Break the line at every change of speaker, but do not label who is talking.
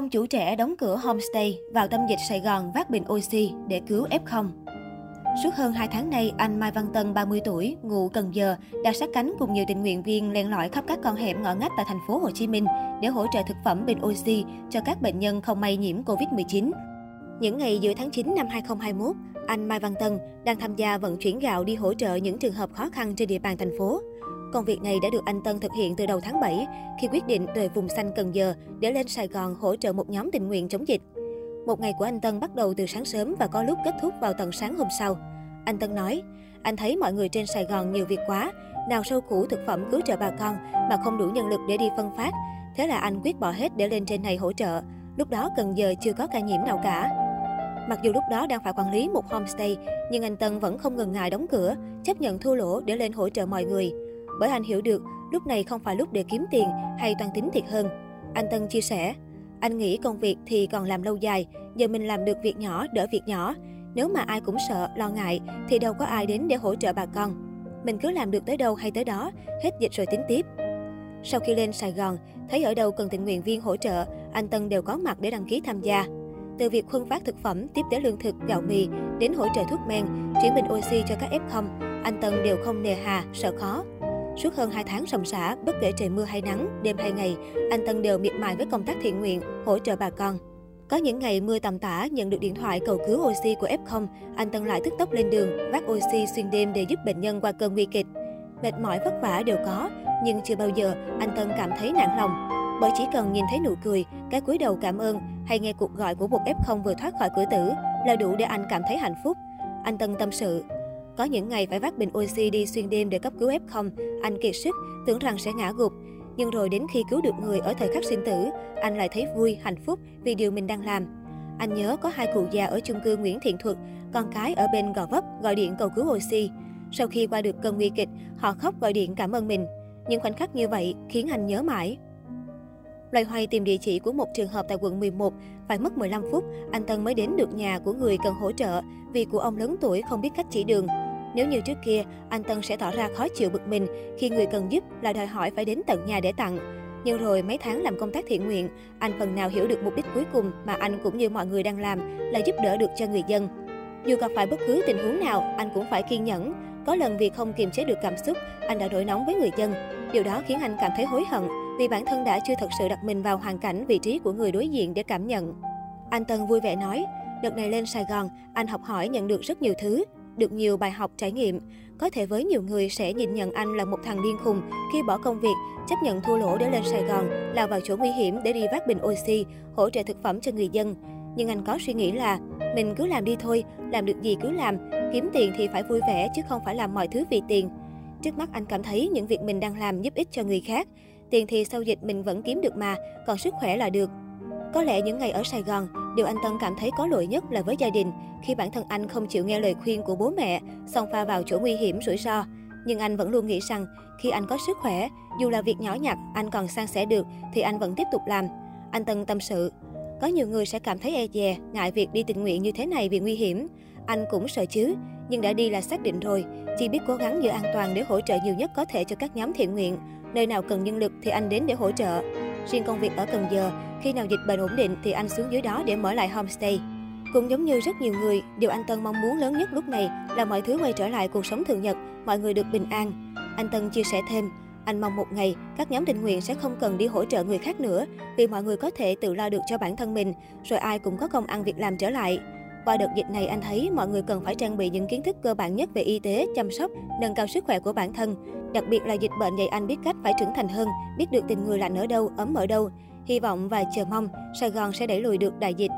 Ông chủ trẻ đóng cửa homestay vào tâm dịch Sài Gòn vác bình oxy để cứu F0. Suốt hơn 2 tháng nay, anh Mai Văn Tân, 30 tuổi, ngụ Cần Giờ, đã sát cánh cùng nhiều tình nguyện viên len lỏi khắp các con hẻm ngõ ngách tại thành phố Hồ Chí Minh để hỗ trợ thực phẩm bình oxy cho các bệnh nhân không may nhiễm Covid-19. Những ngày giữa tháng 9 năm 2021, anh Mai Văn Tân đang tham gia vận chuyển gạo đi hỗ trợ những trường hợp khó khăn trên địa bàn thành phố. Công việc này đã được anh Tân thực hiện từ đầu tháng 7 khi quyết định rời vùng xanh Cần Giờ để lên Sài Gòn hỗ trợ một nhóm tình nguyện chống dịch. Một ngày của anh Tân bắt đầu từ sáng sớm và có lúc kết thúc vào tận sáng hôm sau. Anh Tân nói, anh thấy mọi người trên Sài Gòn nhiều việc quá, nào sâu củ thực phẩm cứu trợ bà con mà không đủ nhân lực để đi phân phát. Thế là anh quyết bỏ hết để lên trên này hỗ trợ. Lúc đó Cần Giờ chưa có ca nhiễm nào cả. Mặc dù lúc đó đang phải quản lý một homestay, nhưng anh Tân vẫn không ngần ngại đóng cửa, chấp nhận thua lỗ để lên hỗ trợ mọi người. Bởi anh hiểu được, lúc này không phải lúc để kiếm tiền hay toan tính thiệt hơn. Anh Tân chia sẻ, anh nghĩ công việc thì còn làm lâu dài, giờ mình làm được việc nhỏ đỡ việc nhỏ. Nếu mà ai cũng sợ, lo ngại thì đâu có ai đến để hỗ trợ bà con. Mình cứ làm được tới đâu hay tới đó, hết dịch rồi tính tiếp. Sau khi lên Sài Gòn, thấy ở đâu cần tình nguyện viên hỗ trợ, anh Tân đều có mặt để đăng ký tham gia. Từ việc khuân phát thực phẩm, tiếp tế lương thực, gạo mì, đến hỗ trợ thuốc men, chuyển bình oxy cho các F0, anh Tân đều không nề hà, sợ khó. Suốt hơn 2 tháng sòng xã, bất kể trời mưa hay nắng, đêm hay ngày, anh Tân đều miệt mài với công tác thiện nguyện, hỗ trợ bà con. Có những ngày mưa tầm tã, nhận được điện thoại cầu cứu oxy của F0, anh Tân lại tức tốc lên đường, vác oxy xuyên đêm để giúp bệnh nhân qua cơn nguy kịch. Mệt mỏi vất vả đều có, nhưng chưa bao giờ anh Tân cảm thấy nản lòng. Bởi chỉ cần nhìn thấy nụ cười, cái cúi đầu cảm ơn hay nghe cuộc gọi của một F0 vừa thoát khỏi cửa tử là đủ để anh cảm thấy hạnh phúc. Anh Tân tâm sự, có những ngày phải vác bình oxy đi xuyên đêm để cấp cứu F0, anh kiệt sức, tưởng rằng sẽ ngã gục. Nhưng rồi đến khi cứu được người ở thời khắc sinh tử, anh lại thấy vui, hạnh phúc vì điều mình đang làm. Anh nhớ có hai cụ già ở chung cư Nguyễn Thiện Thuật, con cái ở bên Gò Vấp gọi điện cầu cứu oxy. Sau khi qua được cơn nguy kịch, họ khóc gọi điện cảm ơn mình. Những khoảnh khắc như vậy khiến anh nhớ mãi. Loay hoay tìm địa chỉ của một trường hợp tại quận 11, phải mất 15 phút, anh Tân mới đến được nhà của người cần hỗ trợ vì của ông lớn tuổi không biết cách chỉ đường. Nếu như trước kia, anh Tân sẽ tỏ ra khó chịu bực mình khi người cần giúp là đòi hỏi phải đến tận nhà để tặng. Nhưng rồi mấy tháng làm công tác thiện nguyện, anh phần nào hiểu được mục đích cuối cùng mà anh cũng như mọi người đang làm là giúp đỡ được cho người dân. Dù gặp phải bất cứ tình huống nào, anh cũng phải kiên nhẫn. Có lần vì không kiềm chế được cảm xúc, anh đã nổi nóng với người dân. Điều đó khiến anh cảm thấy hối hận vì bản thân đã chưa thật sự đặt mình vào hoàn cảnh, vị trí của người đối diện để cảm nhận. Anh Tân vui vẻ nói, đợt này lên Sài Gòn, anh học hỏi nhận được rất nhiều thứ, được nhiều bài học trải nghiệm. Có thể với nhiều người sẽ nhìn nhận anh là một thằng điên khùng khi bỏ công việc, chấp nhận thua lỗ để lên Sài Gòn, lao vào chỗ nguy hiểm để đi vác bình oxy, hỗ trợ thực phẩm cho người dân. Nhưng anh có suy nghĩ là mình cứ làm đi thôi, làm được gì cứ làm, kiếm tiền thì phải vui vẻ chứ không phải làm mọi thứ vì tiền. Trước mắt anh cảm thấy những việc mình đang làm giúp ích cho người khác. Tiền thì sau dịch mình vẫn kiếm được mà, còn sức khỏe là được. Có lẽ những ngày ở Sài Gòn, điều anh Tân cảm thấy có lỗi nhất là với gia đình, khi bản thân anh không chịu nghe lời khuyên của bố mẹ, xông pha vào chỗ nguy hiểm rủi ro. Nhưng anh vẫn luôn nghĩ rằng, khi anh có sức khỏe, dù là việc nhỏ nhặt anh còn san sẻ được, thì anh vẫn tiếp tục làm. Anh Tân tâm sự, có nhiều người sẽ cảm thấy e dè, ngại việc đi tình nguyện như thế này vì nguy hiểm. Anh cũng sợ chứ, nhưng đã đi là xác định rồi. Chỉ biết cố gắng giữ an toàn để hỗ trợ nhiều nhất có thể cho các nhóm thiện nguyện. Nơi nào cần nhân lực thì anh đến để hỗ trợ. Riêng công việc ở Cần Giờ, khi nào dịch bệnh ổn định thì anh xuống dưới đó để mở lại homestay. Cũng giống như rất nhiều người, điều anh Tân mong muốn lớn nhất lúc này là mọi thứ quay trở lại cuộc sống thường nhật, mọi người được bình an. Anh Tân chia sẻ thêm, anh mong một ngày các nhóm tình nguyện sẽ không cần đi hỗ trợ người khác nữa vì mọi người có thể tự lo được cho bản thân mình, rồi ai cũng có công ăn việc làm trở lại. Qua đợt dịch này anh thấy mọi người cần phải trang bị những kiến thức cơ bản nhất về y tế, chăm sóc, nâng cao sức khỏe của bản thân. Đặc biệt là dịch bệnh dạy anh biết cách phải trưởng thành hơn, biết được tình người lạnh ở đâu, ấm ở đâu. Hy vọng và chờ mong Sài Gòn sẽ đẩy lùi được đại dịch.